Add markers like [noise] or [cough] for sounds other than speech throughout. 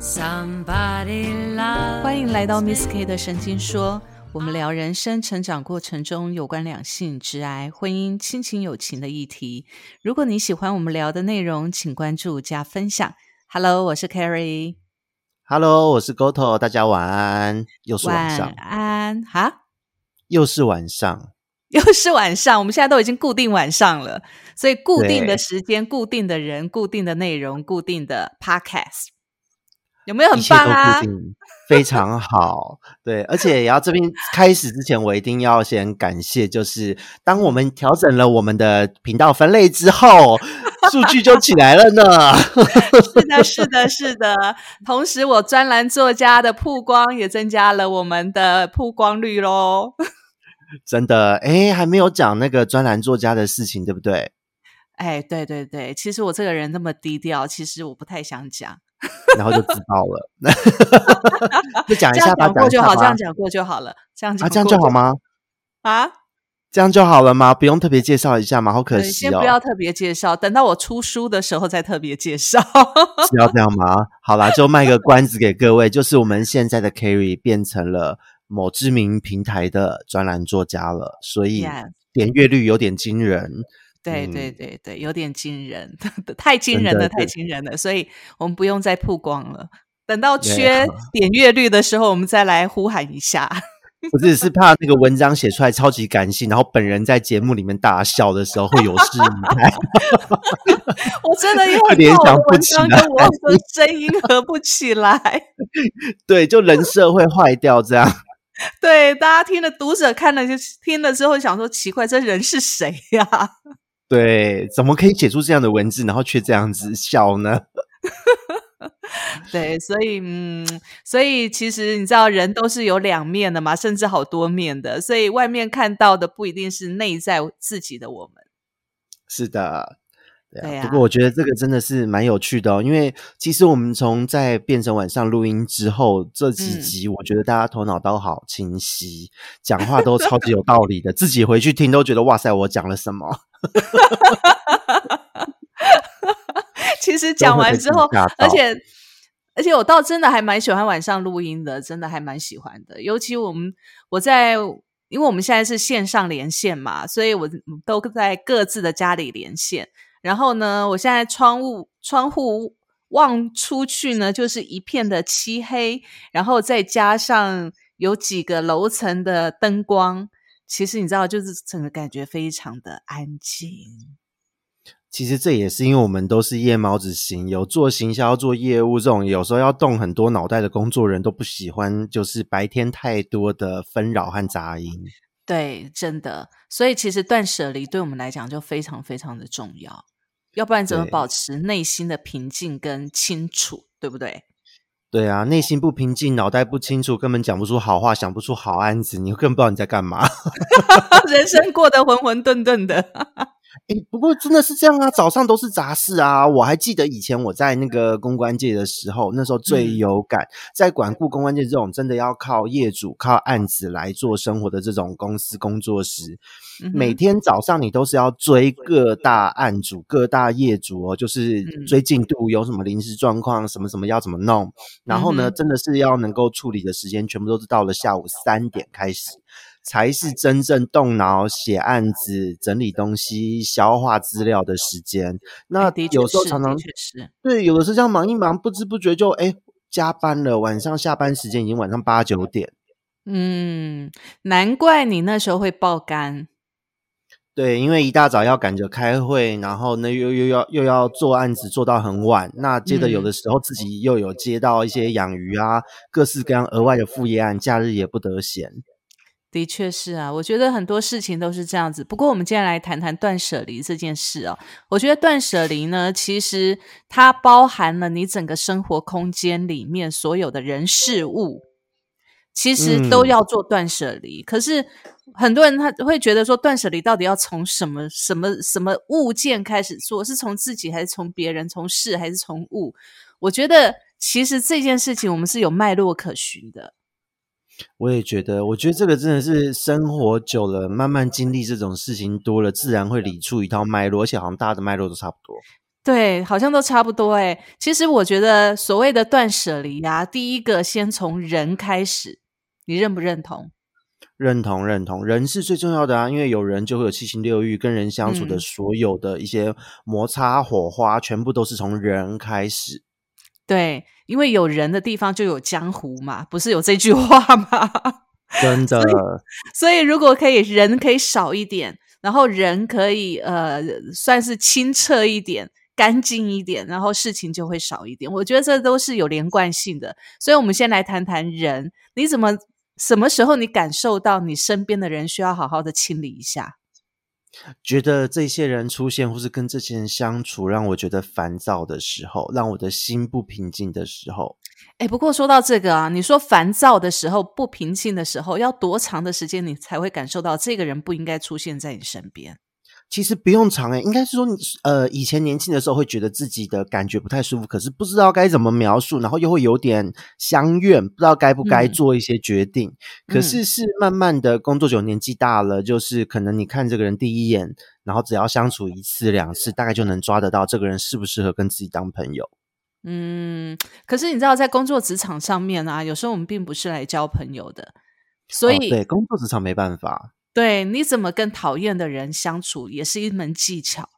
Somebody love 欢迎来到 Miss K 的神经说，我们聊人生成长过程中有关两性、直癌、婚姻、亲情、友情的议题。如果你喜欢我们聊的内容，请关注加分享。Hello，我是 Carrie，Hello，我是 Goto，大家晚安，又是晚上。晚，安。哈，又是晚上，又是晚上，我们现在都已经固定晚上了，所以固定的时间、固定的人、固定的内容、固定的 Podcast，有没有很棒啊非常好。对，而且也要这边开始之前，我一定要先感谢，就是当我们调整了我们的频道分类之后，数据就起来了呢。[laughs] 是的，是的，是的。同时，我专栏作家的曝光也增加了我们的曝光率喽。[laughs] 真的，诶，还没有讲那个专栏作家的事情，对不对？哎，对对对，其实我这个人那么低调，其实我不太想讲。然后就知道了。[laughs] 就讲一下吧，讲过就好，这样讲过就好了。这样讲啊，这样就好？吗？啊，这样就好了吗？不用特别介绍一下吗？好可惜哦。先不要特别介绍，等到我出书的时候再特别介绍。是要这样吗？好啦，就卖个关子给各位，就是我们现在的 Carry 变成了某知名平台的专栏作家了，所以点阅率有点惊人。对嗯对对对，有点惊人，[laughs] 太惊人了，太惊人了，所以我们不用再曝光了。等到缺好点阅率的时候，我们再来呼喊一下。我只是怕那个文章写出来超级感性，然后本人在节目里面大笑的时候会有失仪态。[laughs] 我真的又联怕我的文想不起来章跟我的声音合不起来。[laughs] 对，就人设会坏掉这样。对，大家听了，读者看了就听了之后想说，奇怪，这人是谁呀、对，怎么可以写出这样的文字，然后却这样子笑呢？[laughs] 对，所以嗯，所以其实你知道，人都是有两面的嘛，甚至好多面的，所以外面看到的不一定是内在自己的我们。是的，对啊。对啊不过我觉得这个真的是蛮有趣的哦，因为其实我们从在变成晚上录音之后，这几嗯集我觉得大家头脑都好清晰，讲话都超级有道理的，自己回去听都觉得哇塞，我讲了什么？[laughs] 其实讲完之后而且而且我倒真的还蛮喜欢晚上录音的，真的还蛮喜欢的。尤其我们我在，因为我们现在是线上连线嘛，所以我都在各自的家里连线。然后呢，我现在窗户窗户望出去呢，就是一片的漆黑，然后再加上有几个楼层的灯光，其实你知道，就是整个感觉非常的安静。其实这也是因为我们都是夜猫子型，有做行销、做业务这种有时候要动很多脑袋的工作人都不喜欢，就是白天太多的纷扰和杂音。对，真的，所以其实断舍离对我们来讲就非常非常的重要，要不然怎么保持内心的平静跟清楚，对不对？对啊，内心不平静，脑袋不清楚，根本讲不出好话，想不出好案子，你根本不知道你在干嘛。[laughs] 人生过得浑浑沌沌的，诶，不过真的是这样啊，早上都是杂事啊。我还记得以前我在那个公关界的时候，那时候最嗯有感，在管顾公关界这种真的要靠业主、靠案子来做生活的这种公司工作时，嗯每天早上你都是要追各大案主、各大业主哦，就是嗯追进度，有什么临时状况，什么什么要怎么弄。然后呢，嗯真的是要能够处理的时间，全部都是到了下午三点开始，才是真正动脑写案子、整理东西、消化资料的时间。那哎的确是有时候常常是，对，有的时候这样忙一忙，不知不觉就哎加班了，晚上下班时间已经晚上八九点。嗯，难怪你那时候会爆肝，对，因为一大早要赶着开会，然后呢又又要又要做案子做到很晚，那接着有嗯的时候自己又有接到一些养鱼啊，各式各样额外的副业案，假日也不得闲。的确是啊，我觉得很多事情都是这样子。不过，我们今天来谈谈断舍离这件事哦。我觉得断舍离呢，其实它包含了你整个生活空间里面所有的人事物，其实都嗯要做断舍离。可是很多人他会觉得说，断舍离到底要从什么什么什么物件开始做？是从自己，还是从别人？从事还是从物？我觉得其实这件事情我们是有脉络可循的。我也觉得，我觉得这个真的是生活久了，慢慢经历这种事情多了，自然会理出一套脉络，而且好像大家的脉络都差不多。对，好像都差不多哎。其实我觉得所谓的断舍离啊，第一个先从人开始，你认不认同？认同，认同，人是最重要的啊，因为有人就会有七情六欲，跟人相处的所有的一些摩擦、火花，全部都是从人开始。对，因为有人的地方就有江湖嘛，不是有这句话吗？[laughs] 真的。所以如果可以，人可以少一点，然后人可以呃，算是清澈一点。干净一点，然后事情就会少一点。我觉得这都是有连贯性的。所以，我们先来谈谈人，你怎么什么时候你感受到你身边的人需要好好的清理一下？觉得这些人出现，或是跟这些人相处，让我觉得烦躁的时候，让我的心不平静的时候。哎，不过说到这个啊，你说烦躁的时候、不平静的时候，要多长的时间你才会感受到这个人不应该出现在你身边？其实不用长诶，应该是说，呃，以前年轻的时候会觉得自己的感觉不太舒服，可是不知道该怎么描述，然后又会有点相怨，不知道该不该做一些决定。可是是慢慢的工作久，年纪大了，就是可能你看这个人第一眼，然后只要相处一次两次，大概就能抓得到这个人适不适合跟自己当朋友。嗯，可是你知道，在工作职场上面啊，有时候我们并不是来交朋友的，所以对工作职场没办法。对，你怎么跟讨厌的人相处，也是一门技巧。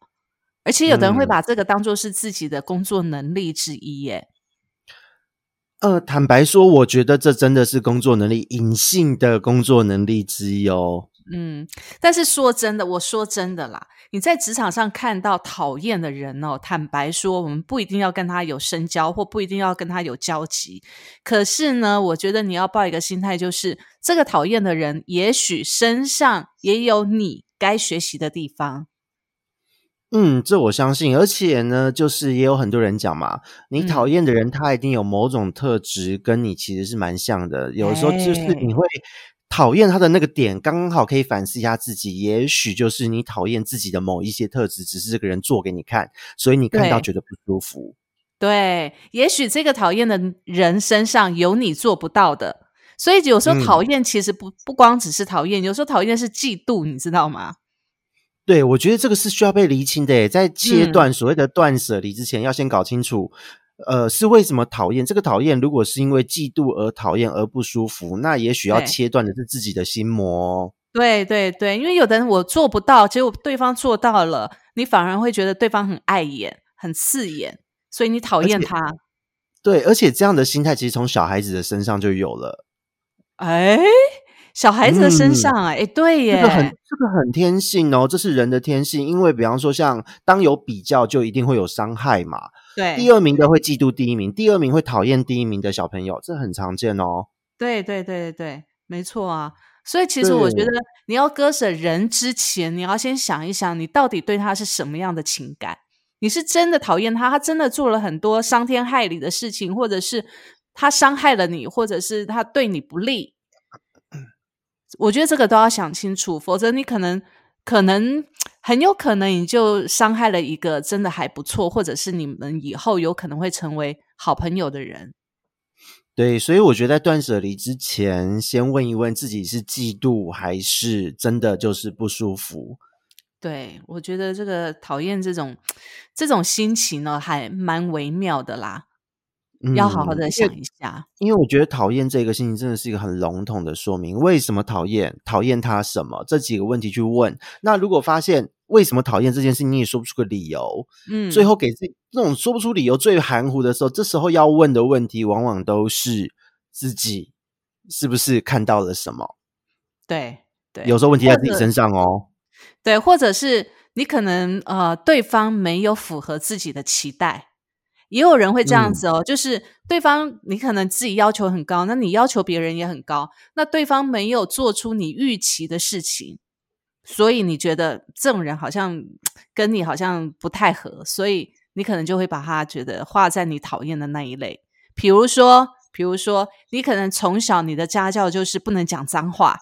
而且有的人会把这个当做是自己的工作能力之一，耶。呃，坦白说，我觉得这真的是工作能力，隐性的工作能力之一哦。嗯，但是说真的，我说真的啦，你在职场上看到讨厌的人哦，坦白说，我们不一定要跟他有深交，或不一定要跟他有交集。可是呢，我觉得你要抱一个心态，就是这个讨厌的人，也许身上也有你该学习的地方。嗯，这我相信。而且呢，就是也有很多人讲嘛，你讨厌的人，他一定有某种特质跟你其实是蛮像的。有时候就是你会。讨厌他的那个点，刚刚好可以反思一下自己。也许就是你讨厌自己的某一些特质，只是这个人做给你看，所以你看到觉得不舒服。对，也许这个讨厌的人身上有你做不到的，所以有时候讨厌其实不不光只是讨厌，有时候讨厌是嫉妒，你知道吗？对，我觉得这个是需要被厘清的。在切断所谓的断舍离之前，要先搞清楚。呃，是为什么讨厌？这个讨厌，如果是因为嫉妒而讨厌而不舒服，那也许要切断的是自己的心魔。对对对，因为有的人我做不到，结果对方做到了，你反而会觉得对方很碍眼、很刺眼，所以你讨厌他。对，而且这样的心态其实从小孩子的身上就有了。哎。小孩子的身上，哎，对耶，这个很这个很天性哦，这是人的天性。因为比方说，像当有比较，就一定会有伤害嘛。对，第二名的会嫉妒第一名，第二名会讨厌第一名的小朋友，这很常见哦。对对对对对，没错啊。所以其实我觉得，你要割舍人之前，你要先想一想，你到底对他是什么样的情感？你是真的讨厌他，他真的做了很多伤天害理的事情，或者是他伤害了你，或者是他对你不利？我觉得这个都要想清楚，否则你可能可能很有可能你就伤害了一个真的还不错，或者是你们以后有可能会成为好朋友的人。对，所以我觉得在断舍离之前，先问一问自己是嫉妒还是真的就是不舒服。对，我觉得这个讨厌这种这种心情呢，还蛮微妙的啦。要好好的想一下，因为我觉得讨厌这个事情真的是一个很笼统的说明。为什么讨厌？讨厌他什么？这几个问题去问。那如果发现为什么讨厌这件事，你也说不出个理由，嗯，最后给自己这种说不出理由最含糊的时候，这时候要问的问题，往往都是自己是不是看到了什么？对对，有时候问题在自己身上哦。对，或者是你可能呃，对方没有符合自己的期待。也有人会这样子哦，就是对方你可能自己要求很高，那你要求别人也很高，那对方没有做出你预期的事情，所以你觉得这种人好像跟你好像不太合，所以你可能就会把他觉得画在你讨厌的那一类。比如说，比如说你可能从小你的家教就是不能讲脏话，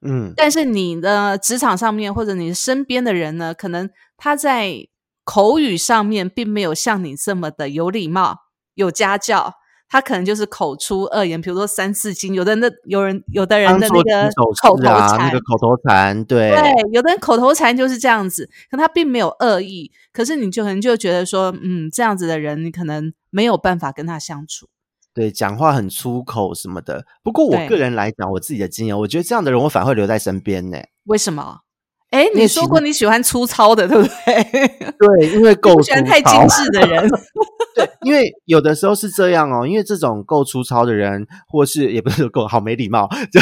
嗯，但是你的职场上面或者你身边的人呢，可能他在。口语上面并没有像你这么的有礼貌、有家教，他可能就是口出恶言，比如说三字经，有的那有人有的人的那个口头禅啊，那禅个，口头禅，对对，有的人口头禅就是这样子，可他并没有恶意，可是你就可能就觉得说，嗯，这样子的人，你可能没有办法跟他相处。对，讲话很粗口什么的。不过我个人来讲，我自己的经验，我觉得这样的人我反而会留在身边呢。为什么？哎，你说过你喜欢粗糙的，对不对？[laughs] 对，因为你够喜欢太精糙。致的人。[laughs] 对，因为有的时候是这样哦，因为这种够粗糙的人，或是也不是够好没礼貌，就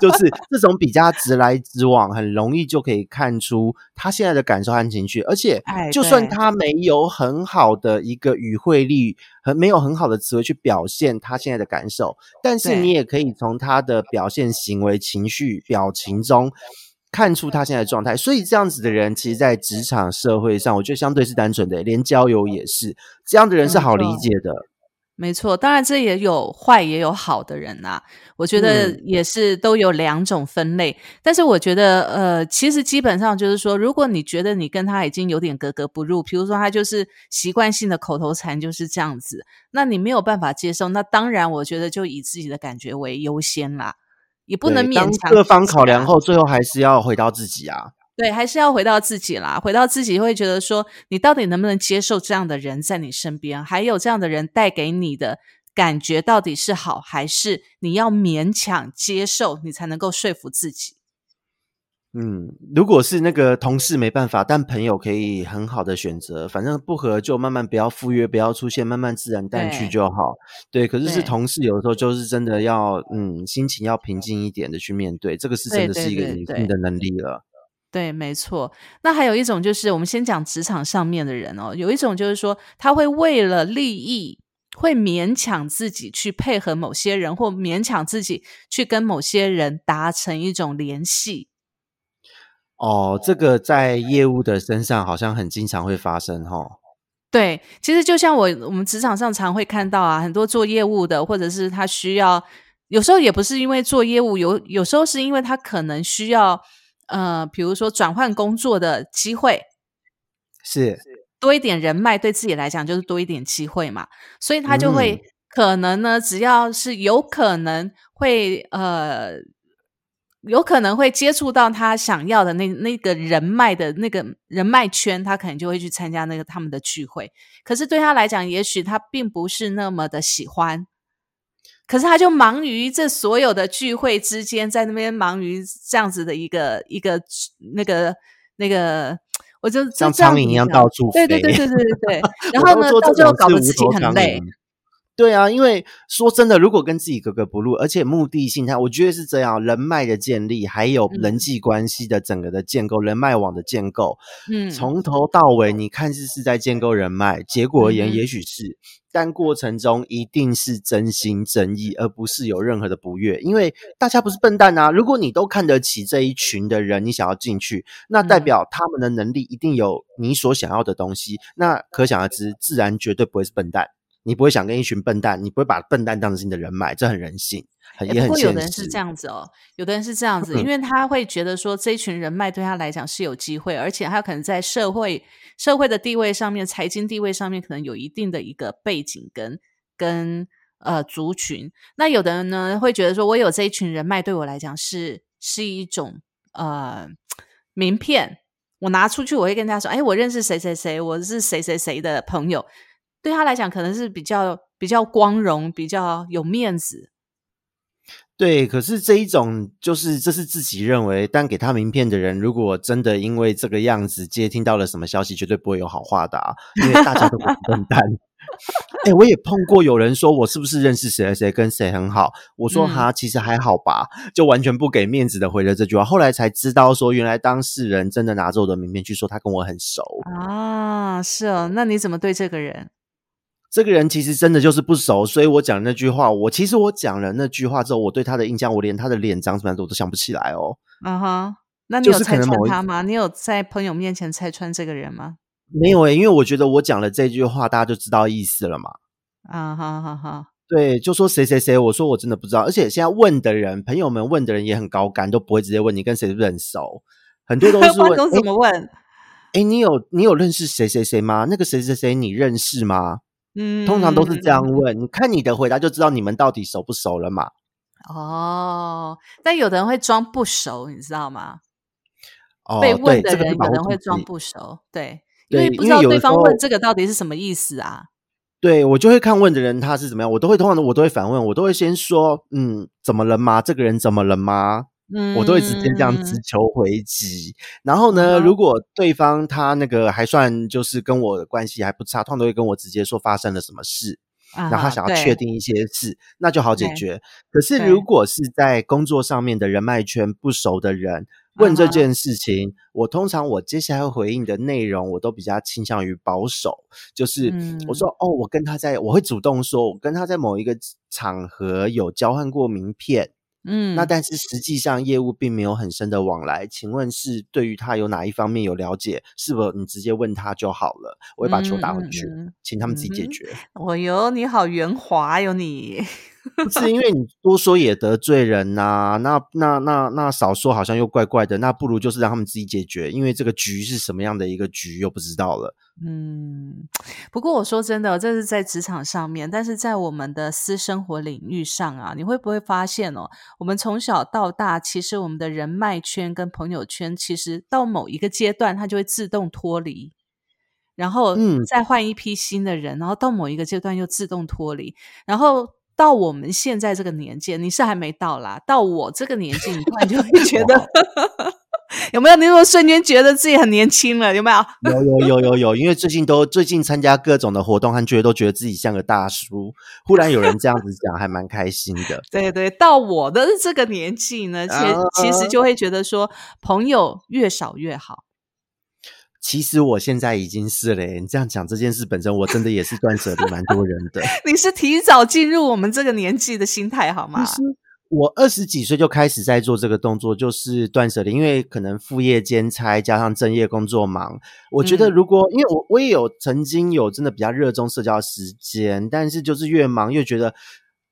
[laughs] 就是这种比较直来直往，很容易就可以看出他现在的感受和情绪，而且哎就算他没有很好的一个语汇力，很没有很好的词汇去表现他现在的感受，但是你也可以从他的表现、行为、情绪、表情中。看出他现在的状态，所以这样子的人，其实，在职场社会上，我觉得相对是单纯的，连交友也是这样的人是好理解的。没错，当然这也有坏也有好的人呐、我觉得嗯也是都有两种分类。但是我觉得，呃，其实基本上就是说，如果你觉得你跟他已经有点格格不入，比如说他就是习惯性的口头禅就是这样子，那你没有办法接受，那当然我觉得就以自己的感觉为优先啦，也不能勉强各方考量后，最后还是要回到自己啊。对，还是要回到自己啦，回到自己会觉得说，你到底能不能接受这样的人在你身边，还有这样的人带给你的感觉到底是好，还是你要勉强接受，你才能够说服自己。嗯，如果是那个同事没办法，但朋友可以很好的选择，反正不合就慢慢不要赴约，不要出现，慢慢自然淡去就好。对，可是是同事，有的时候就是真的要，嗯，心情要平静一点的去面对，这个是真的是一个对对女性的能力了。对，没错。那还有一种就是，我们先讲职场上面的人哦，有一种就是说，他会为了利益，会勉强自己去配合某些人，或勉强自己去跟某些人达成一种联系。哦，这个在业务的身上好像很经常会发生哈。对，其实就像我我们职场上常会看到啊，很多做业务的，或者是他需要，有时候也不是因为做业务，有有时候是因为他可能需要，呃，比如说转换工作的机会，是，多一点人脉，对自己来讲就是多一点机会嘛，所以他就会、嗯可能呢，只要是有可能会呃。有可能会接触到他想要的那那个人脉的那个人脉圈，他可能就会去参加那个他们的聚会。可是对他来讲，也许他并不是那么的喜欢，可是他就忙于这所有的聚会之间，在那边忙于这样子的一个一个那个那个，我就就像苍蝇一样想到处飞。对对对对对对对。[laughs] 然后呢，到最后搞得自己很累蝇。对啊，因为说真的，如果跟自己格格不入，而且目的性，它我觉得是这样，人脉的建立，还有嗯。人际关系的整个的建构，人脉网的建构，嗯，从头到尾，你看似是在建构人脉，结果而言也许是，但过程中一定是真心真意，而不是有任何的不悦。因为大家不是笨蛋啊，如果你都看得起这一群的人，你想要进去，那代嗯。表他们的能力一定有你所想要的东西，那可想而知，自然绝对不会是笨蛋。你不会想跟一群笨蛋，你不会把笨蛋当成是你的人脉，这很人性，很欸不过有也很现实的人是这。样子哦，有的人是这样子，嗯因为他会觉得说这一群人脉对他来讲是有机会，而且他可能在社会社会的地位上面、财经地位上面可能有一定的一个背景跟跟呃族群。那有的人呢会觉得说，我有这一群人脉对我来讲是是一种呃名片，我拿出去我会跟大家说，哎，我认识谁谁谁，我是谁谁谁的朋友。对他来讲，可能是比较比较光荣、比较有面子。对，可是这一种就是这是自己认为，但给他名片的人，如果真的因为这个样子接听到了什么消息，绝对不会有好话的啊，因为大家都不笨蛋。[laughs] 哎、我也碰过有人说我是不是认识谁谁谁跟谁很好，我说嗯哈，其实还好吧，就完全不给面子的回了这句话。后来才知道说，原来当事人真的拿着我的名片去说他跟我很熟，啊，是哦，那你怎么对这个人？这个人其实真的就是不熟，所以我讲那句话，我其实我讲了那句话之后，我对他的印象，我连他的脸长什么样子我都想不起来哦。啊哈，那你有拆能某一穿他吗？你有在朋友面前拆穿这个人吗？没有诶、因为我觉得我讲了这句话，大家就知道意思了嘛。啊哈哈哈，对，就说谁谁谁，我说我真的不知道，而且现在问的人，朋友们问的人也很高干，都不会直接问你跟谁是不是很熟，很多都是 [laughs] 问，怎么问？诶你有你有认识谁谁谁吗？那个谁谁谁你认识吗？嗯，通常都是这样问。你看你的回答就知道你们到底熟不熟了嘛。哦，但有的人会装不熟，你知道吗？哦，被问的对，这个人是保护有人会装不熟，对，对因为不知道对方问这个到底是什么意思啊。对我就会看问的人他是怎么样，我都会通常我都会反问，我都会先说，嗯，怎么了吗？这个人怎么了吗？嗯，我都会直接这样直球回击。然后呢，嗯如果对方他那个还算就是跟我的关系还不差，通常都会跟我直接说发生了什么事，啊，然后他想要确定一些事，那就好解决。可是如果是在工作上面的人脉圈不熟的人。问这件事情，我通常我接下来会回应的内容，我都比较倾向于保守。就是嗯我说哦，我跟他在，我会主动说，我跟他在某一个场合有交换过名片，嗯，那但是实际上业务并没有很深的往来，请问是对于他有哪一方面有了解？是否你直接问他就好了？我会把球打回去，嗯嗯嗯请他们自己解决。我哟，你好圆滑哟你。[laughs] 不是因为你多说也得罪人呐、那那那那少说好像又怪怪的，那不如就是让他们自己解决，因为这个局是什么样的一个局又不知道了。嗯，不过我说真的，这是在职场上面，但是在我们的私生活领域上啊，你会不会发现哦，我们从小到大，其实我们的人脉圈跟朋友圈，其实到某一个阶段，它就会自动脱离，然后嗯再换一批新的人，然后到某一个阶段又自动脱离，然后。到我们现在这个年纪，你是还没到啦。到我这个年纪，你突然就会 [laughs] 觉得，[laughs] 有没有？你有没有瞬间觉得自己很年轻了？有没有？有有有有有，因为最近都最近参加各种的活动和聚会，都觉得自己像个大叔。忽然有人这样子讲，还蛮开心的。[laughs] 对对，到我的这个年纪呢，其实、其实就会觉得说，朋友越少越好。其实我现在已经是了，你这样讲这件事本身，我真的也是断舍离蛮多人的。你是提早进入我们这个年纪的心态好吗？其实我二十几岁就开始在做这个动作，就是断舍离，因为可能副业兼差加上正业工作忙，我觉得嗯如果、因为我我也有曾经有真的比较热衷社交的时间，但是就是越忙越觉得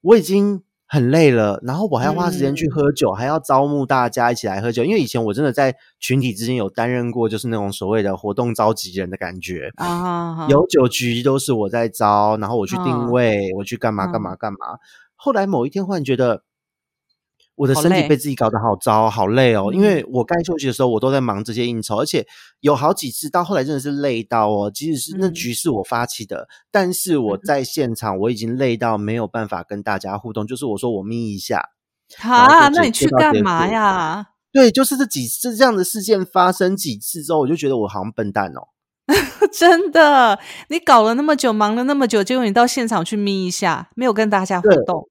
我已经。很累了，然后我还要花时间去喝酒，还要招募大家一起来喝酒。因为以前我真的在群体之间有担任过，就是那种所谓的活动召集人的感觉。啊，有酒局都是我在招，然后我去定嗯位，我去干嘛干嘛干嘛。后来某一天忽然觉得，我的身体被自己搞得好糟好累哦，因嗯为我该休息的时候我都在忙这些应酬，而且有好几次到后来真的是累到哦，即使是那嗯局是我发起的，但是我在现场我已经累到没有办法跟大家互动，就是我说我眯一下，哈，就那你去干嘛呀？[laughs] 对，就是这几次这样的事件发生几次之后，我就觉得我好像笨蛋哦。[laughs] 真的，你搞了那么久，忙了那么久，结果你到现场去眯一下，没有跟大家互动。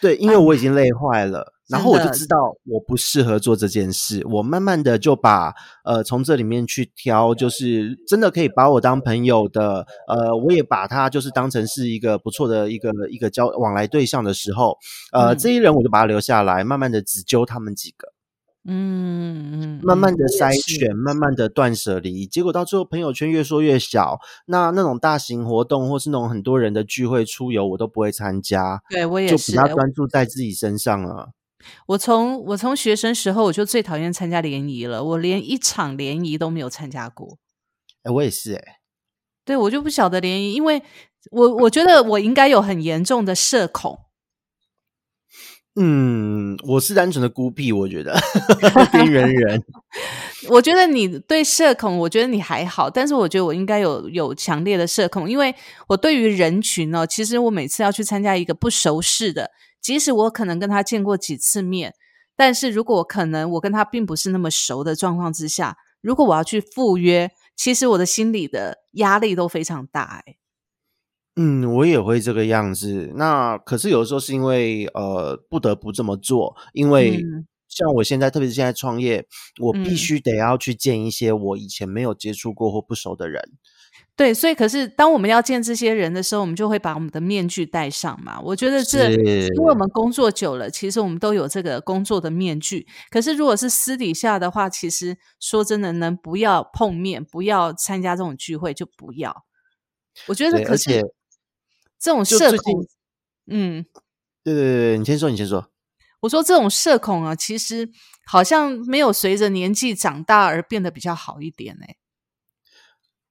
对，因为我已经累坏了，然后我就知道我不适合做这件事。我慢慢的就把呃从这里面去挑，就是真的可以把我当朋友的，呃，我也把他就是当成是一个不错的一个一个交往来对象的时候，呃，嗯这一人我就把他留下来，慢慢的只揪他们几个，嗯嗯，慢慢的筛选，慢慢的断舍离，结果到最后朋友圈越缩越小。那那种大型活动或是那种很多人的聚会出游，我都不会参加，对我也就是比较欸专注在自己身上了。我从我从学生时候我就最讨厌参加联谊了，我连一场联谊都没有参加过。哎，我也是哎、对我就不晓得联谊，因为我我觉得我应该有很严重的社恐。嗯，我是单纯的孤僻，我觉得 [laughs] 边缘人。[laughs] 我觉得你对社恐，我觉得你还好，但是我觉得我应该有有强烈的社恐，因为我对于人群哦，其实我每次要去参加一个不熟识的，即使我可能跟他见过几次面，但是如果我可能我跟他并不是那么熟的状况之下，如果我要去赴约，其实我的心里的压力都非常大、欸。嗯，我也会这个样子。那可是有的时候是因为呃不得不这么做，因为嗯像我现在，特别是现在创业，我必嗯须得要去见一些我以前没有接触过或不熟的人。对，所以可是当我们要见这些人的时候，我们就会把我们的面具戴上嘛。我觉得这，因为我们工作久了，其实我们都有这个工作的面具。可是如果是私底下的话，其实说真的，能不要碰面，不要参加这种聚会就不要。我觉得，可是这种社恐，嗯，对对对，你先说，你先说。我说这种社恐啊，其实好像没有随着年纪长大而变得比较好一点哎、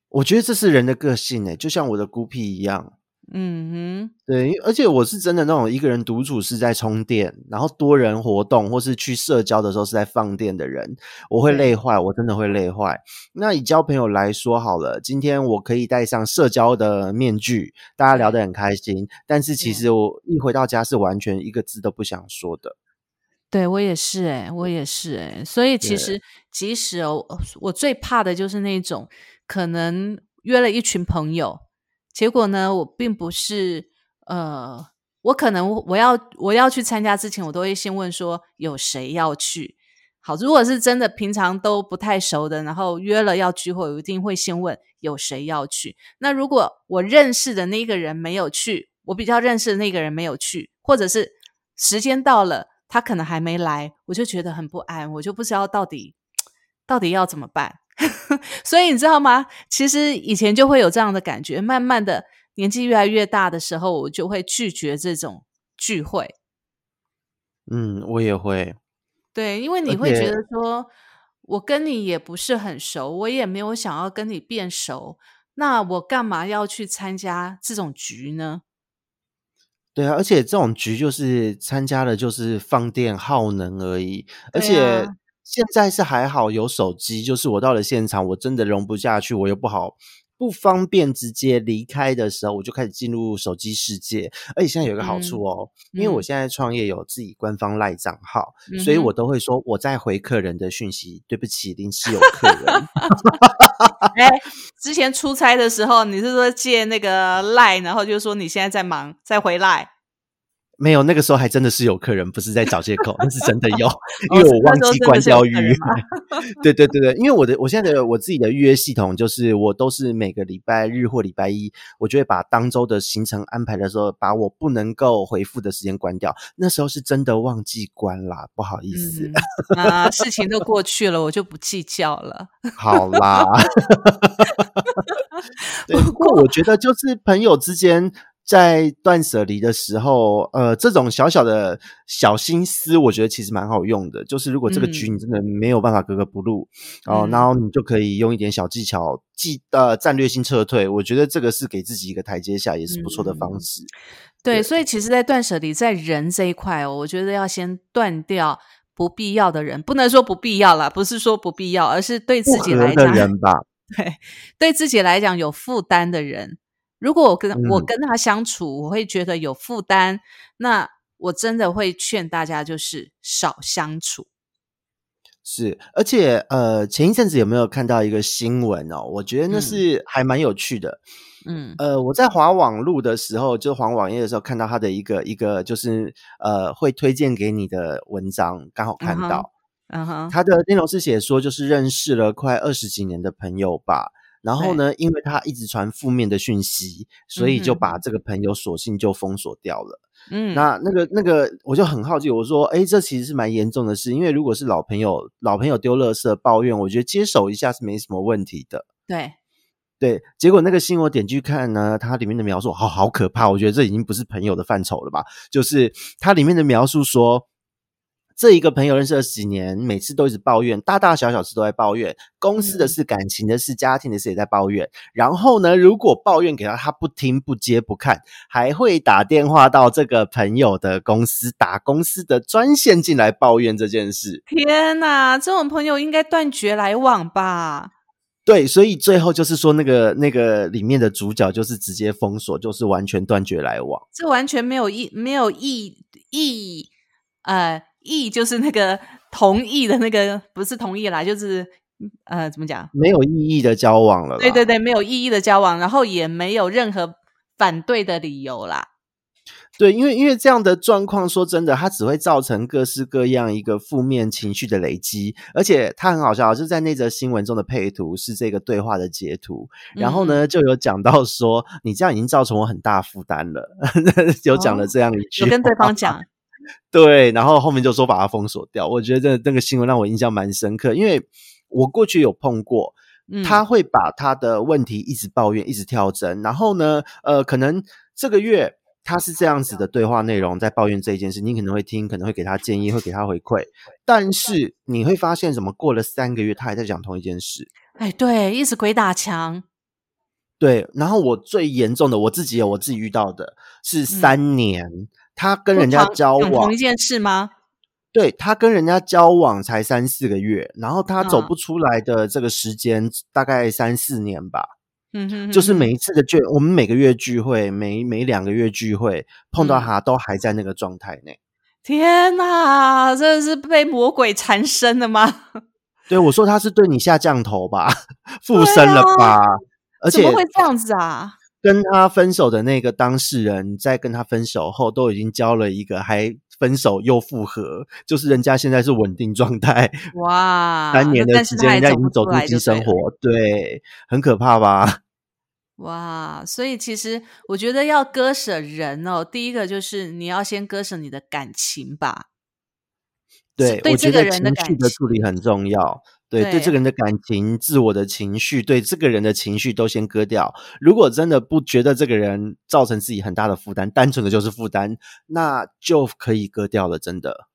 我觉得这是人的个性诶，就像我的孤僻一样。嗯哼，对，而且我是真的那种一个人独处是在充电，然后多人活动或是去社交的时候是在放电的人，我会累坏，我真的会累坏。那以交朋友来说好了，今天我可以戴上社交的面具，大家聊得很开心，但是其实我一回到家是完全一个字都不想说的。对我也是哎，我也是哎，所以其实即使哦，我最怕的就是那种可能约了一群朋友。结果呢？我并不是呃，我可能我要我要去参加之前，我都会先问说有谁要去。好，如果是真的平常都不太熟的，然后约了要聚会，我一定会先问有谁要去。那如果我认识的那个人没有去，我比较认识的那个人没有去，或者是时间到了他可能还没来，我就觉得很不安，我就不知道到底 [tsk] 到底要怎么办。[laughs] 所以你知道吗？其实以前就会有这样的感觉，慢慢的年纪越来越大的时候，我就会拒绝这种聚会。嗯，我也会。对，因为你会觉得说，我跟你也不是很熟，我也没有想要跟你变熟，那我干嘛要去参加这种局呢？对啊，而且这种局就是参加的，就是放电耗能而已，而且。现在是还好有手机，就是我到了现场，我真的容不下去，我又不好不方便直接离开的时候，我就开始进入手机世界。而且现在有一个好处哦，因为我现在创业有自己官方赖账号，所以我都会说我在回客人的讯息。对不起，临时有客人。[laughs] 哎，之前出差的时候，你是说借那个赖，然后就说你现在在忙，再回来。没有，那个时候还真的是有客人，不是在找借口，那是真的有，[laughs] 因为我忘记关掉预约。[laughs] 对对对对，因为我的我现在的我自己的预约系统，就是我都是每个礼拜日或礼拜一，我就会把当周的行程安排的时候，把我不能够回复的时间关掉。那时候是真的忘记关啦，不好意思。啊，事情都过去了，我就不计较了。好啦，[laughs] 不过我觉得就是朋友之间。在断舍离的时候，呃，这种小小的小心思，我觉得其实蛮好用的。就是如果这个局你真的没有办法格格不入，哦，然后你就可以用一点小技巧，技呃战略性撤退。我觉得这个是给自己一个台阶下，也是不错的方式。对，所以其实，在断舍离，在人这一块哦，我觉得要先断掉不必要的人，不能说不必要啦，不是说不必要，而是对自己来讲，[laughs] 对，对自己来讲有负担的人。如果我跟我跟他相处，我会觉得有负担，那我真的会劝大家就是少相处。是，而且呃，前一阵子有没有看到一个新闻哦？我觉得那是还蛮有趣的。嗯，呃，我在滑网路的时候，就滑网页的时候，看到他的一个一个就是呃，会推荐给你的文章，刚好看到，嗯哼，他的内容是写说，就是认识了快二十几年的朋友吧。然后呢，因为他一直传负面的讯息，所以就把这个朋友索性就封锁掉了。嗯，那那个那个，我就很好奇，我说，哎，这其实是蛮严重的事，因为如果是老朋友，老朋友丢垃圾抱怨，我觉得接手一下是没什么问题的。对，对，结果那个新闻点去看呢，它里面的描述好好可怕，我觉得这已经不是朋友的范畴了吧？就是它里面的描述说。这一个朋友认识了几年，每次都一直抱怨，大大小小事都在抱怨，公司的事、感情的事、家庭的事也在抱怨。然后呢，如果抱怨给他，他不听、不接、不看，还会打电话到这个朋友的公司，打公司的专线进来抱怨这件事。天哪，这种朋友应该断绝来往吧？对，所以最后就是说，那个那个里面的主角就是直接封锁，就是完全断绝来往。这完全没有意，没有意意，呃。意就是那个同意的那个，不是同意啦，就是呃，怎么讲？没有意义的交往了。对对对，没有意义的交往，然后也没有任何反对的理由啦。对，因为因为这样的状况，说真的，它只会造成各式各样一个负面情绪的累积，而且它很好笑，就是在那则新闻中的配图是这个对话的截图，然后呢就有讲到说，你这样已经造成我很大负担了，[laughs] 有讲了这样一句，有跟对方讲。对，然后后面就说把它封锁掉。我觉得那个新闻让我印象蛮深刻，因为我过去有碰过，他会把他的问题一直抱怨，一直跳针。然后呢，呃，可能这个月他是这样子的对话内容，在抱怨这一件事，你可能会听，可能会给他建议，会给他回馈。但是你会发现，怎么过了三个月，他还在讲同一件事？哎，对，一直鬼打墙。对，然后我最严重的，我自己有我自己遇到的是嗯三年，他跟人家交往讲同一，件事吗？对他跟人家交往才三四个月，然后他走嗯不出来的这个时间大概三四年吧。嗯哼哼就是每一次的聚，我们每个月聚会，每每两个月聚会，碰到嗯他都还在那个状态内。天哪，真的是被魔鬼缠身了吗？对我说他是对你下降头吧，附身了吧？而怎且么会这样子啊？跟他分手的那个当事人，在跟他分手后，都已经交了一个，还分手又复合，就是人家现在是稳定状态，哇，[laughs] 三年的时间，人家已经走出新来就对了生活，对，很可怕吧？[laughs] 哇，所以其实我觉得要割舍人哦，第一个就是你要先割舍你的感情吧。对，对我觉得这个人的情绪的处理很重要。对，对这对个人的感情、自我的情绪，对这个人的情绪都先割掉。如果真的不觉得这个人造成自己很大的负担，单纯的就是负担，那就可以割掉了。真的，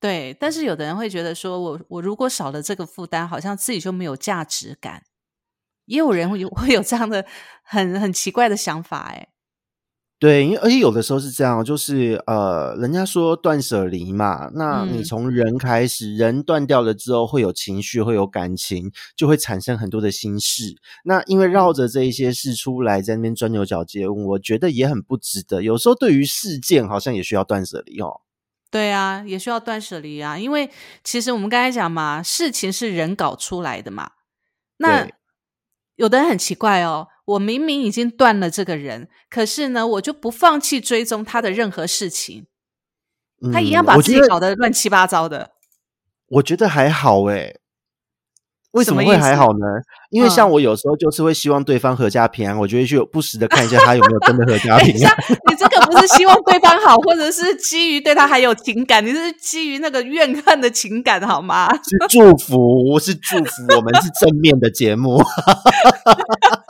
对，但是有的人会觉得说，我我如果少了这个负担，好像自己就没有价值感。也有人会有 [laughs] 会有这样的很很奇怪的想法，哎，对，因为而且有的时候是这样，就是呃，人家说断舍离嘛，那你嗯从人开始，人断掉了之后，会有情绪，会有感情，就会产生很多的心事。那因为绕着这一些事出来，在那边钻牛角尖，我觉得也很不值得。有时候对于事件，好像也需要断舍离哦。对啊，也需要断舍离啊，因为其实我们刚才讲嘛，事情是人搞出来的嘛。那有的人很奇怪哦，我明明已经断了这个人，可是呢，我就不放弃追踪他的任何事情，他一样嗯把自己搞得乱七八糟的。我觉得还好诶。为什么会还好呢？因为嗯像我有时候就是会希望对方阖家平安，我就会去不时的看一下他有没有真的阖家 [laughs] 平安。，你这个不是希望对方好，或者是基于对他还有情感，你是基于那个怨恨的情感，好吗？是祝福，是祝福，我们是正面的节目。[laughs]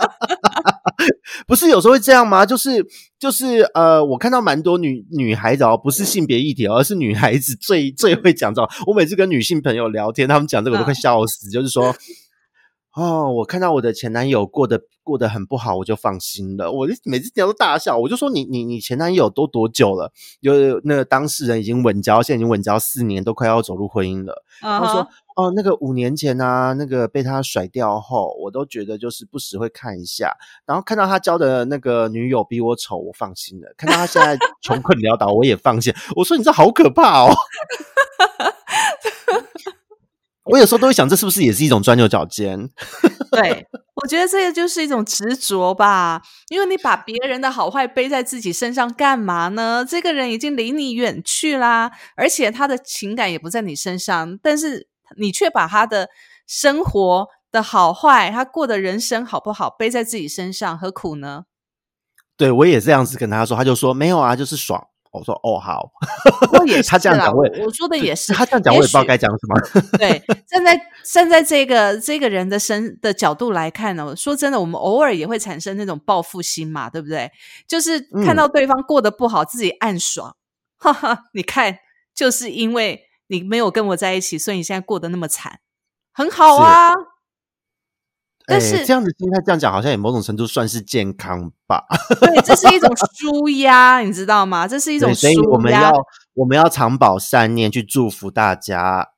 [laughs] 不是有时候会这样吗？就是就是呃，我看到蛮多女女孩子哦，不是性别议题，而是女孩子最最会讲这种。我每次跟女性朋友聊天，她们讲这个我都快笑死。就是说，哦，我看到我的前男友过得过得很不好，我就放心了。我就每次听到都大笑，我就说你你你前男友都多久了？有那个当事人已经稳交，现在已经稳交四年，都快要走入婚姻了。他他说：“哦，那个五年前啊，那个被他甩掉后，我都觉得就是不时会看一下，然后看到他交的那个女友比我丑，我放心了；看到他现在 [laughs] 穷困潦倒，我也放心。我说你这好可怕哦！[laughs] 我有时候都会想，这是不是也是一种钻牛角尖？[laughs] 对，我觉得这个就是一种执着吧，因为你把别人的好坏背在自己身上干嘛呢？这个人已经离你远去啦，而且他的情感也不在你身上，但是你却把他的生活的好坏，他过的人生好不好背在自己身上，何苦呢？对我也这样子跟他说，他就说没有啊，就是爽。我说哦好，不过也是他这样讲我也我我说的也是，他这样讲我也不知道该讲什么。[laughs] 对，站在站在这个这个人的身的角度来看呢，说真的，我们偶尔也会产生那种报复心嘛，对不对？就是看嗯到对方过得不好，自己暗爽，哈哈，你看，就是因为你没有跟我在一起，所以你现在过得那么惨，很好啊。但哎是这样的心态这样讲，好像也某种程度算是健康吧。[laughs] 对，这是一种舒压，你知道吗？这是一种对，舒所以我们要。我们要常保善念，去祝福大家。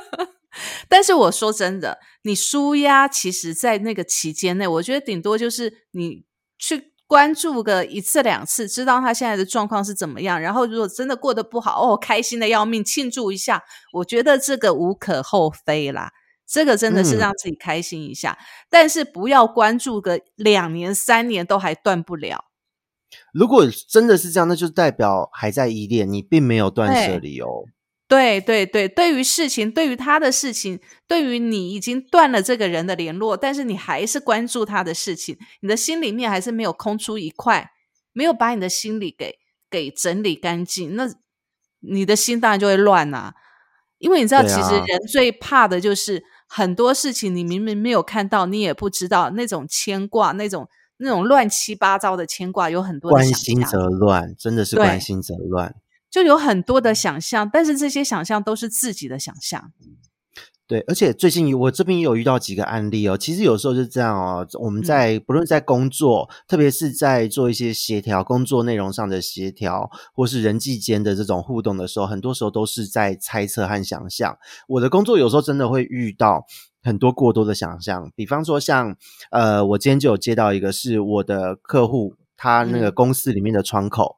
[laughs] 但是我说真的，你舒压，其实在那个期间内，我觉得顶多就是你去关注个一次两次，知道他现在的状况是怎么样。然后如果真的过得不好，哦，开心的要命，庆祝一下，我觉得这个无可厚非啦。这个真的是嗯让自己开心一下，但是不要关注个两年三年都还断不了。如果真的是这样，那就代表还在依恋，你并没有断舍对离哦。对对对，对于事情，对于他的事情，对于你已经断了这个人的联络，但是你还是关注他的事情，你的心里面还是没有空出一块，没有把你的心里给给整理干净，那你的心当然就会乱呐、因为你知道，其实啊人最怕的就是很多事情，你明明没有看到，你也不知道那种牵挂，那种那种乱七八糟的牵挂，有很多的关心。则乱，真的是对关心则乱。就有很多的想象，但是这些想象都是自己的想象。对，而且最近我这边也有遇到几个案例哦。其实有时候是这样哦，我们在不论在工作，特别是在做一些协调工作内容上的协调，或是人际间的这种互动的时候，很多时候都是在猜测和想象。我的工作有时候真的会遇到很多过多的想象，比方说像呃，我今天就有接到一个是我的客户，他那个公司里面的窗口。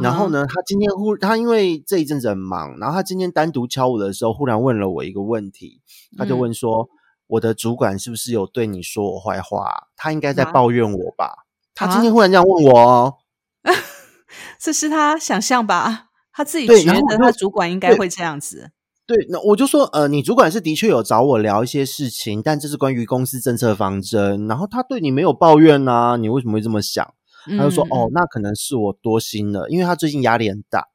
然后呢，他今天忽他因为这一阵子很忙，然后他今天单独敲我的时候，忽然问了我一个问题，他就问说：“我的主管是不是有对你说我坏话？他应该在抱怨我吧？”他今天忽然这样问我哦，[laughs] 这是他想象吧？他自己觉得他主管应该会这样子。对，那我就说，呃，你主管是的确有找我聊一些事情，但这是关于公司政策方针，然后他对你没有抱怨啊，你为什么会这么想？他就说：“哦，那可能是我多心了，因为他最近压力很大，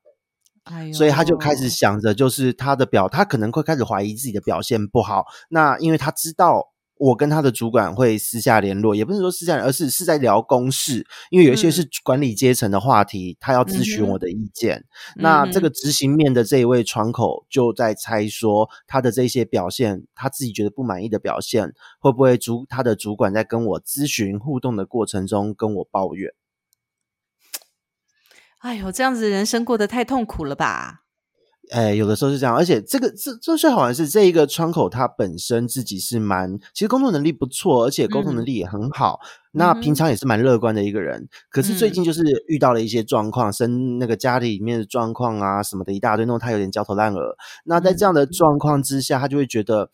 所以他就开始想着，就是他的表，他可能会开始怀疑自己的表现不好。那因为他知道。”我跟他的主管会私下联络，也不是说私下，而是是在聊公事，因为有一些是管理阶层的话题，他要咨询我的意见。那这个执行面的这一位窗口就在猜说，他的这些表现，他自己觉得不满意的表现，会不会主他的主管在跟我咨询互动的过程中跟我抱怨？哎呦，这样子人生过得太痛苦了吧！哎，有的时候是这样，而且这个这这最好玩是这一个窗口，他本身自己是蛮，其实工作能力不错，而且沟通能力也很好。那平常也是蛮乐观的一个人，可是最近就是遇到了一些状况，生那个家里面的状况啊什么的一大堆，弄他有点焦头烂额。那在这样的状况之下，他就会觉得。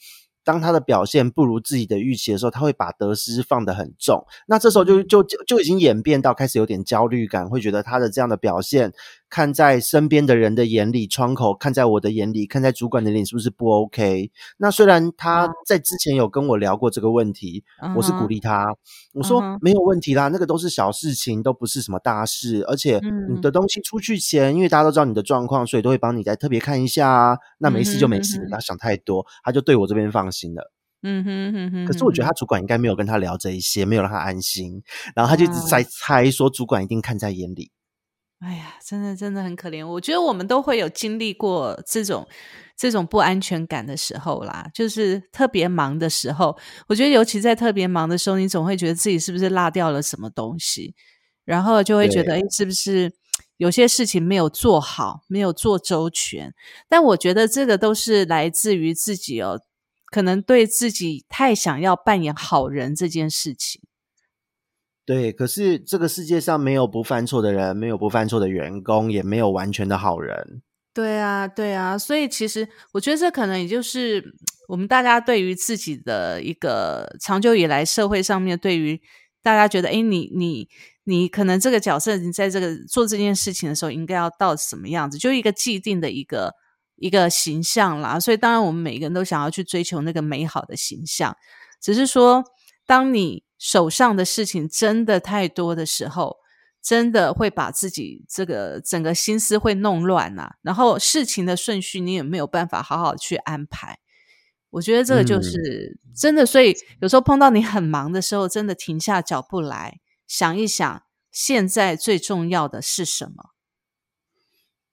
当他的表现不如自己的预期的时候，他会把得失放得很重。那这时候就就就就已经演变到开始有点焦虑感，会觉得他的这样的表现，看在身边的人的眼里，窗口看在我的眼里，看在主管的眼里，是不是不 OK？那虽然他在之前有跟我聊过这个问题，我是鼓励他，我说没有问题啦，那个都是小事情，都不是什么大事。而且你的东西出去前，因为大家都知道你的状况，所以都会帮你再特别看一下啊。那没事就没事，不要想太多。他就对我这边放。心了，嗯哼哼哼。可是我觉得他主管应该没有跟他聊这一些，没有让他安心，然后他就一直在猜，说主管一定看在眼里。哎呀，真的真的很可怜。我觉得我们都会有经历过这种这种不安全感的时候啦，就是特别忙的时候。我觉得尤其在特别忙的时候，你总会觉得自己是不是落掉了什么东西，然后就会觉得，哎，是不是有些事情没有做好，没有做周全？但我觉得这个都是来自于自己哦。可能对自己太想要扮演好人这件事情，对。可是这个世界上没有不犯错的人，没有不犯错的员工，也没有完全的好人。对啊，对啊。所以其实我觉得这可能也就是我们大家对于自己的一个长久以来社会上面对于大家觉得，哎，你你你可能这个角色，你在这个做这件事情的时候，应该要到什么样子，就一个既定的一个。一个形象啦，所以当然我们每个人都想要去追求那个美好的形象，只是说，当你手上的事情真的太多的时候，真的会把自己这个整个心思会弄乱呐，然后事情的顺序你也没有办法好好去安排。我觉得这个就是真的，所以有时候碰到你很忙的时候，真的停下脚步来想一想，现在最重要的是什么？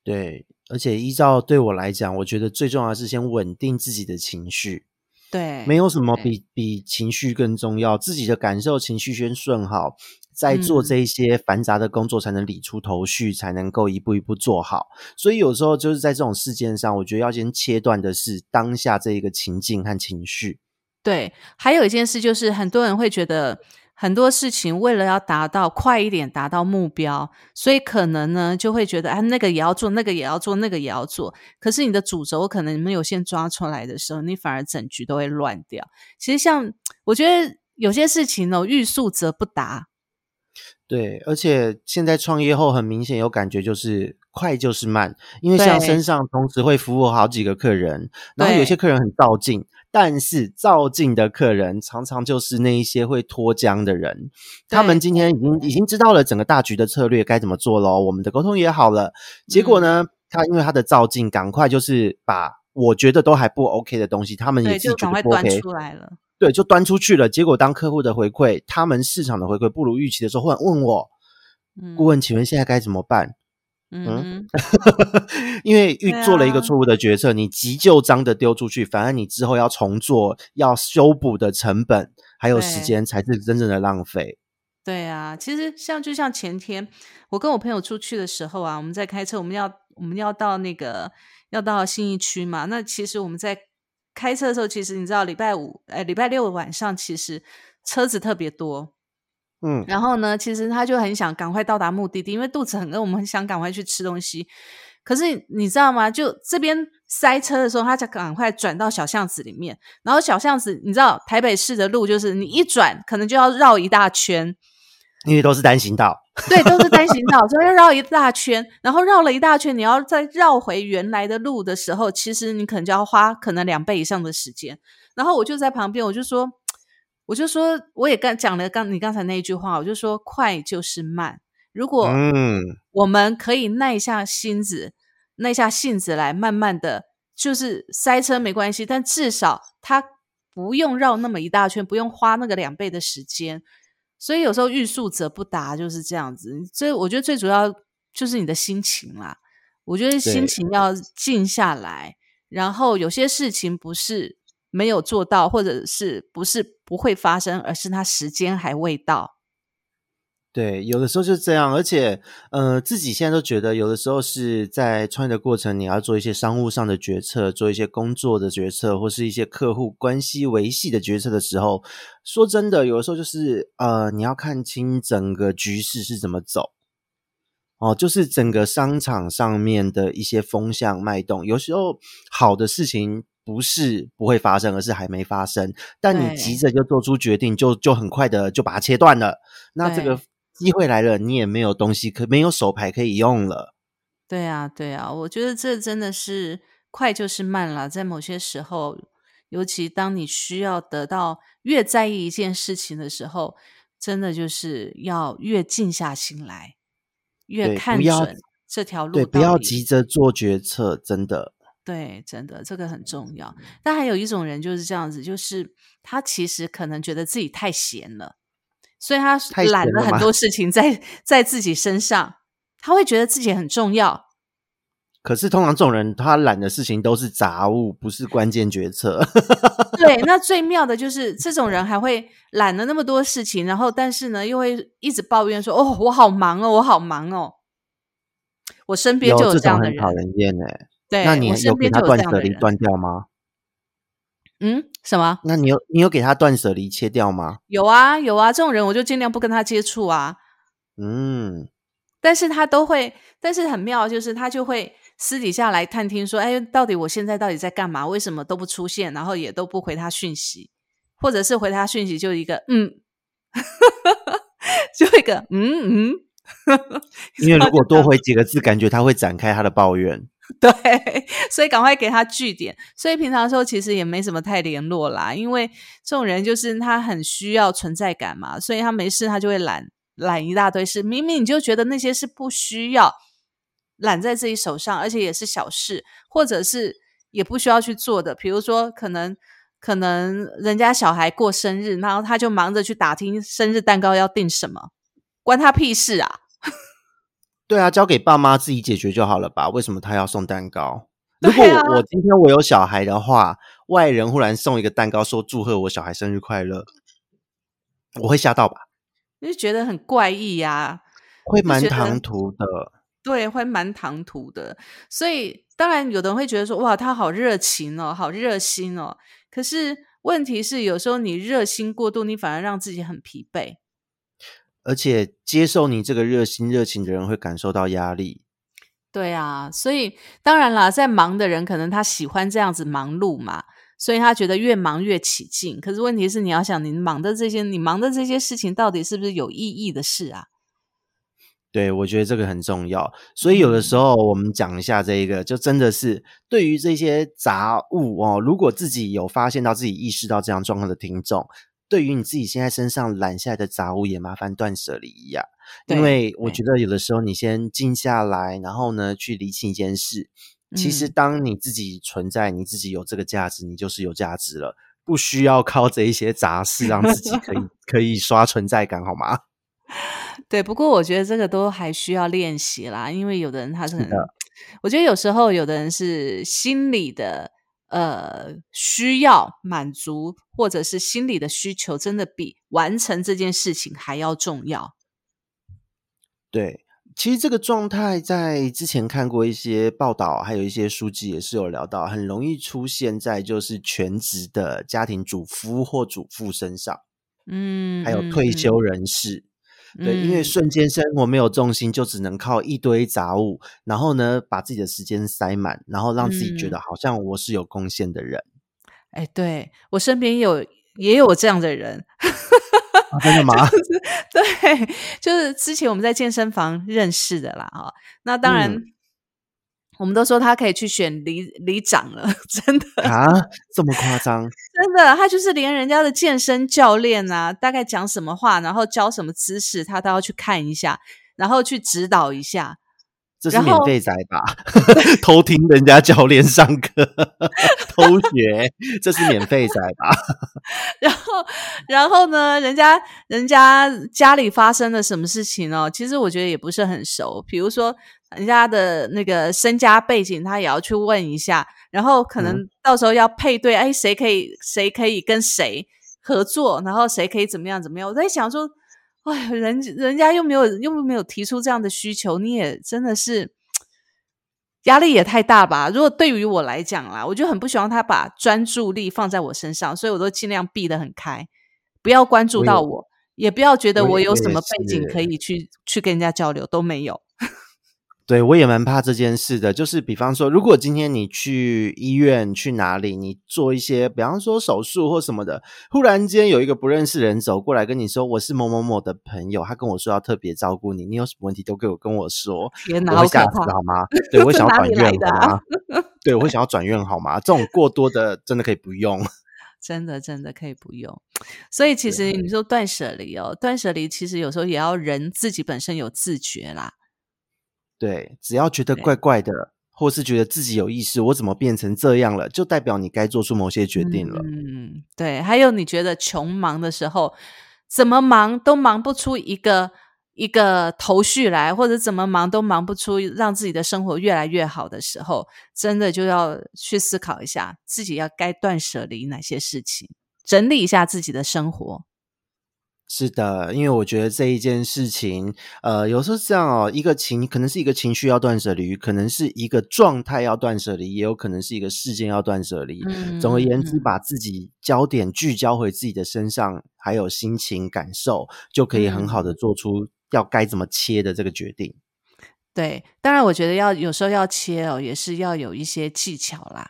对。而且依照对我来讲，我觉得最重要的是先稳定自己的情绪。对，没有什么比比情绪更重要。自己的感受、情绪先顺好，再做这一些繁杂的工作，才能理出头绪，才能够一步一步做好。所以有时候就是在这种事件上，我觉得要先切断的是当下这一个情境和情绪。对，还有一件事就是，很多人会觉得。很多事情为了要达到快一点达到目标，所以可能呢就会觉得啊，那个也要做，那个也要做，那个也要做。可是你的主轴可能没有先抓出来的时候，你反而整局都会乱掉。其实像我觉得有些事情呢，欲速则不达。对，而且现在创业后很明显有感觉，就是快就是慢，因为像身上同时会服务好几个客人，然后有些客人很照进。但是照进的客人常常就是那一些会脱缰的人，他们今天已经已经知道了整个大局的策略该怎么做了，我们的沟通也好了，结果呢，他因为他的照进，赶快就是把我觉得都还不 OK 的东西，他们也自己觉得不 OK，出来了，对，就端出去了。结果当客户的回馈，他们市场的回馈不如预期的时候，忽然问我，顾问，请问现在该怎么办？嗯，[laughs] 因为遇做了一个错误的决策，你急就章的丢出去，反而你之后要重做、要修补的成本还有时间，才是真正的浪费。对啊，其实像就像前天我跟我朋友出去的时候啊，我们在开车，我们要我们要到那个要到信义区嘛。那其实我们在开车的时候，其实你知道礼拜五呃礼拜六晚上其实车子特别多，嗯，然后呢，其实他就很想赶快到达目的地，因为肚子很饿，我们很想赶快去吃东西。可是你知道吗？就这边塞车的时候，他才赶快转到小巷子里面。然后小巷子，你知道台北市的路就是你一转，可能就要绕一大圈。因为都是单行道。[laughs] 对，都是单行道，所以要绕一大圈，然后绕了一大圈，你要再绕回原来的路的时候，其实你可能就要花可能两倍以上的时间。然后我就在旁边，我就说，[tsk] 我就说，我也刚讲了刚你刚才那一句话，我就说，快就是慢。如果嗯，我们可以耐下心子，耐下性子来，慢慢的，就是塞车没关系，但至少它不用绕那么一大圈，不用花那个两倍的时间。所以有时候欲速则不达，就是这样子。所以我觉得最主要就是你的心情啦。我觉得心情要静下来，然后有些事情不是没有做到，或者是不是不会发生，而是它时间还未到。对，有的时候就是这样，而且，呃，自己现在都觉得，有的时候是在创业的过程，你要做一些商务上的决策，做一些工作的决策，或是一些客户关系维系的决策的时候，说真的，有的时候就是，呃，你要看清整个局势是怎么走。哦，就是整个商场上面的一些风向脉动，有时候好的事情不是不会发生，而是还没发生。但你急着就做出决定，就就很快的就把它切断了。那这个对机会来了，你也没有东西可没有手牌可以用了。对啊，对啊，我觉得这真的是快就是慢了。在某些时候，尤其当你需要得到越在意一件事情的时候，真的就是要越静下心来，越看准这条路。对，不要急。着做决策，真的。对，真的这个很重要。但还有一种人就是这样子，就是他其实可能觉得自己太闲了，所以他太揽了很多事情在在自己身上，他会觉得自己很重要。可是通常这种人，他揽的事情都是杂物，不是关键决策。[laughs] 对，那最妙的就是这种人还会揽了那么多事情，然后但是呢，又会一直抱怨说：“哦，我好忙哦，我好忙哦。”我身边就有这样的人讨，人厌哎。对，那你有我身边给他。断舍离断掉吗？嗯，什么？那你有你有给他断舍离切掉吗？有啊，有啊，这种人我就尽量不跟他接触啊。嗯，但是他都会，但是很妙，就是他就会私底下来探听说，哎，到底我现在到底在干嘛？为什么都不出现？然后也都不回他讯息，或者是回他讯息就一个嗯，[laughs] 就一个嗯嗯，因为如果 [laughs] 多回几个字，感觉他会展开他的抱怨。[laughs] 对，所以赶快给他据点。所以平常的时候其实也没什么太联络啦，因为这种人就是他很需要存在感嘛，所以他没事他就会揽揽一大堆事，明明你就觉得那些是不需要揽在自己手上，而且也是小事，或者是也不需要去做的，比如说可能。可能人家小孩过生日，然后他就忙着去打听生日蛋糕要订什么，关他屁事啊！对啊，交给爸妈自己解决就好了吧？为什么他要送蛋糕？如果我今天我有小孩的话，外人忽然送一个蛋糕，说祝贺我小孩生日快乐，我会吓到吧？你就觉得很怪异呀、会蛮唐突的。对，会蛮唐突的。所以当然，有的人会觉得说，哇，他好热情哦，好热心哦。可是问题是，有时候你热心过度，你反而让自己很疲惫。而且接受你这个热心热情的人会感受到压力。对啊，所以当然啦，在忙的人可能他喜欢这样子忙碌嘛，所以他觉得越忙越起劲。可是问题是，你要想，你忙的这些，你忙的这些事情，到底是不是有意义的事啊？对，我觉得这个很重要。所以有的时候我们讲一下这一个，就真的是对于这些杂物哦，如果自己有发现到自己意识到这样状况的听众，对于你自己现在身上揽下来的杂物，也麻烦断舍离一下。因对为我对觉得有的时候你先静下来，然后呢去理清一件事。其实嗯当你自己存在，你自己有这个价值，你就是有价值了，不需要靠这一些杂事让自己可以 [laughs] 可以刷存在感，好吗？[laughs] 对，不过我觉得这个都还需要练习啦，因为有的人他是很，是我觉得有时候有的人是心理的呃需要满足，或者是心理的需求，真的比完成这件事情还要重要。对，其实这个状态在之前看过一些报道，还有一些书籍也是有聊到，很容易出现在就是全职的家庭主夫或主妇身上，嗯，还有退嗯休人士。对，因为嗯瞬间生活没有重心，就只能靠一堆杂物，然后呢，把自己的时间塞满，然后让自己觉嗯得好像我是有贡献的人。哎，对我身边有也有这样的人，啊、真的 [laughs] 吗？[laughs] 对，就是之前我们在健身房认识的啦，哈。那当然，嗯我们都说他可以去选里里长了，[laughs] 真的，啊，这么夸张？真的，他就是连人家的健身教练啊，大概讲什么话，然后教什么姿势，他都要去看一下，然后去指导一下。这是免费仔吧？[laughs] 偷听人家教练上课，[laughs] 偷学，这是免费仔吧？然后，然后呢，人家人家家里发生了什么事情哦？其实我觉得也不是很熟，比如说人家的那个身家背景，他也要去问一下，然后可能到时候要配对，哎，谁可以谁可以跟谁合作，然后谁可以怎么样怎么样？我在想说，哎，人人家又没有又没有提出这样的需求，你也真的是。压力也太大吧？如果对于我来讲啦，我就很不希望他把专注力放在我身上，所以我都尽量避得很开，不要关注到我，也不要觉得我有什么背景可以去去跟人家交流，都没有。对，我也蛮怕这件事的。就是比方说，如果今天你去医院去哪里，你做一些，比方说手术或什么的，忽然间有一个不认识人走过来跟你说：“我是某某某的朋友，他跟我说要特别照顾你，你有什么问题都给我跟我说。[laughs] ”天哪，我好可怕！会吓死好吗？对，我会 [laughs] 想要哪转院好吗？[laughs] 对，我会想要转院好吗？这种过多的真的可以不用。真的真的可以不用。所以其实你说断舍离哦，断舍离其实有时候也要人自己本身有自觉啦。对，只要觉得怪怪的，或是觉得自己有意识，我怎么变成这样了，就代表你该做出某些决定了。嗯，对。还有你觉得穷忙的时候，怎么忙都忙不出一个一个头绪来，或者怎么忙都忙不出让自己的生活越来越好的时候，真的就要去思考一下，自己要该断舍离哪些事情，整理一下自己的生活。是的，因为我觉得这一件事情，呃，有时候是这样哦，一个情可能是一个情绪要断舍离，可能是一个状态要断舍离，也有可能是一个事件要断舍离。嗯总而言之，嗯把自己焦点聚焦回自己的身上，还有心情感受，就可以很好嗯的做出要该怎么切的这个决定。对，当然我觉得要有时候要切哦，也是要有一些技巧啦，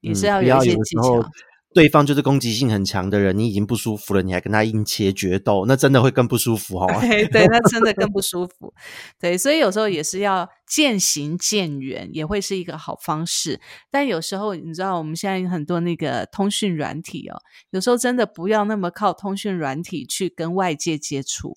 也是要要有一些技巧。对方就是攻击性很强的人，你已经不舒服了，你还跟他硬切决斗，那真的会更不舒服哦。对 [laughs] 对，那真的更不舒服。对，所以有时候也是要渐行渐远，也会是一个好方式。但有时候你知道，我们现在有很多那个通讯软体哦，有时候真的不要那么靠通讯软体去跟外界接触。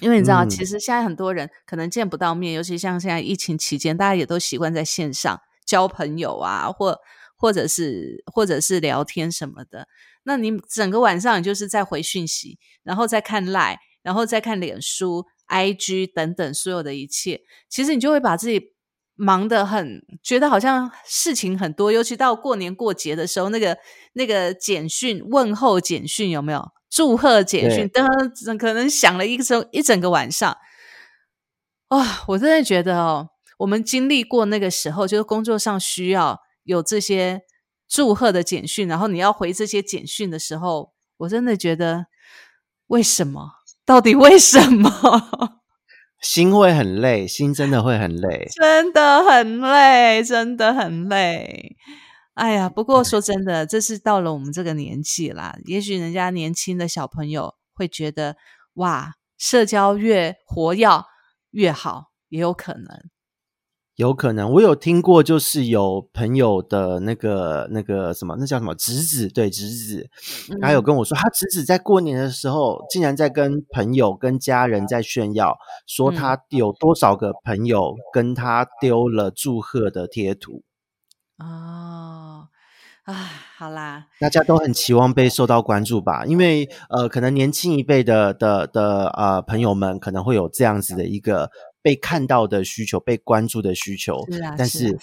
因为你知道，嗯其实现在很多人可能见不到面，尤其像现在疫情期间，大家也都习惯在线上交朋友啊，或或者是或者是聊天什么的。那你整个晚上你就是在回讯息，然后再看 Line，然后再看脸书、IG 等等所有的一切，其实你就会把自己忙得很，觉得好像事情很多。尤其到过年过节的时候，那个那个简讯问候简讯有没有？祝贺简讯，对噔，可能想了一整一整个晚上。哇、我真的觉得哦，我们经历过那个时候，就是工作上需要有这些祝贺的简讯，然后你要回这些简讯的时候，我真的觉得为什么？到底为什么？[laughs] 心会很累，心真的会很累。真的很累，真的很累。哎呀，不过说真的，这是到了我们这个年纪啦。也许人家年轻的小朋友会觉得，哇，社交越活跃越好，也有可能。有可能，我有听过，就是有朋友的那个那个什么，那叫什么侄子，对侄子，他有嗯跟我说，他侄子在过年的时候，竟然在跟朋友、跟家人在炫耀，说嗯他有多少个朋友跟他丢了祝贺的贴图。哦，啊，好啦，大家都很期望被受到关注吧？因为呃，可能年轻一辈的的的呃朋友们可能会有这样子的一个被看到的需求、被关注的需求，是啊，但是。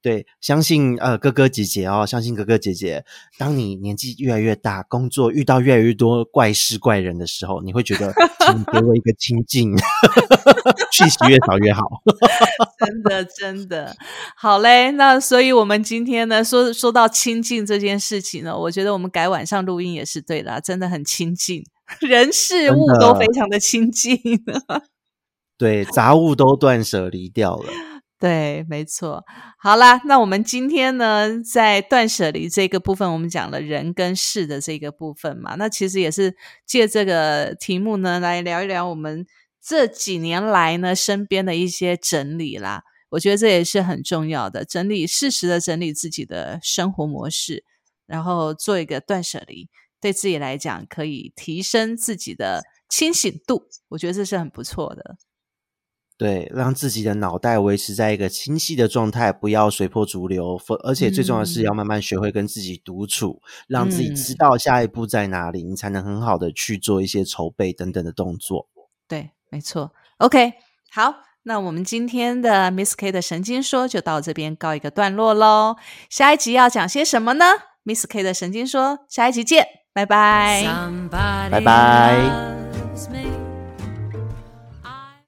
对，相信呃哥哥姐姐哦，相信哥哥姐姐。当你年纪越来越大，工作遇到越来越多怪事怪人的时候，你会觉得，请给我一个清静，[laughs] 讯息越少越好。[laughs] 真的，真的好嘞。那所以，我们今天呢，说说到清静这件事情呢，我觉得我们改晚上录音也是对的，真的很清静，人事物都非常的清静。对，杂物都断舍离掉了。对，没错。好啦，那我们今天呢，在断舍离这个部分，我们讲了人跟事的这个部分嘛。那其实也是借这个题目呢，来聊一聊我们这几年来呢身边的一些整理啦。我觉得这也是很重要的，整理适时的整理自己的生活模式，然后做一个断舍离，对自己来讲可以提升自己的清醒度。我觉得这是很不错的。对，让自己的脑袋维持在一个清晰的状态，不要随波逐流。而且最重要的是，要慢慢学会跟自己独处，让自己知道下一步在哪里，你才能很好的去做一些筹备等等的动作。对，没错。OK，好，那我们今天的 Miss K 的神经说就到这边告一个段落喽。下一集要讲些什么呢？Miss K 的神经说，下一集见，拜拜，拜拜。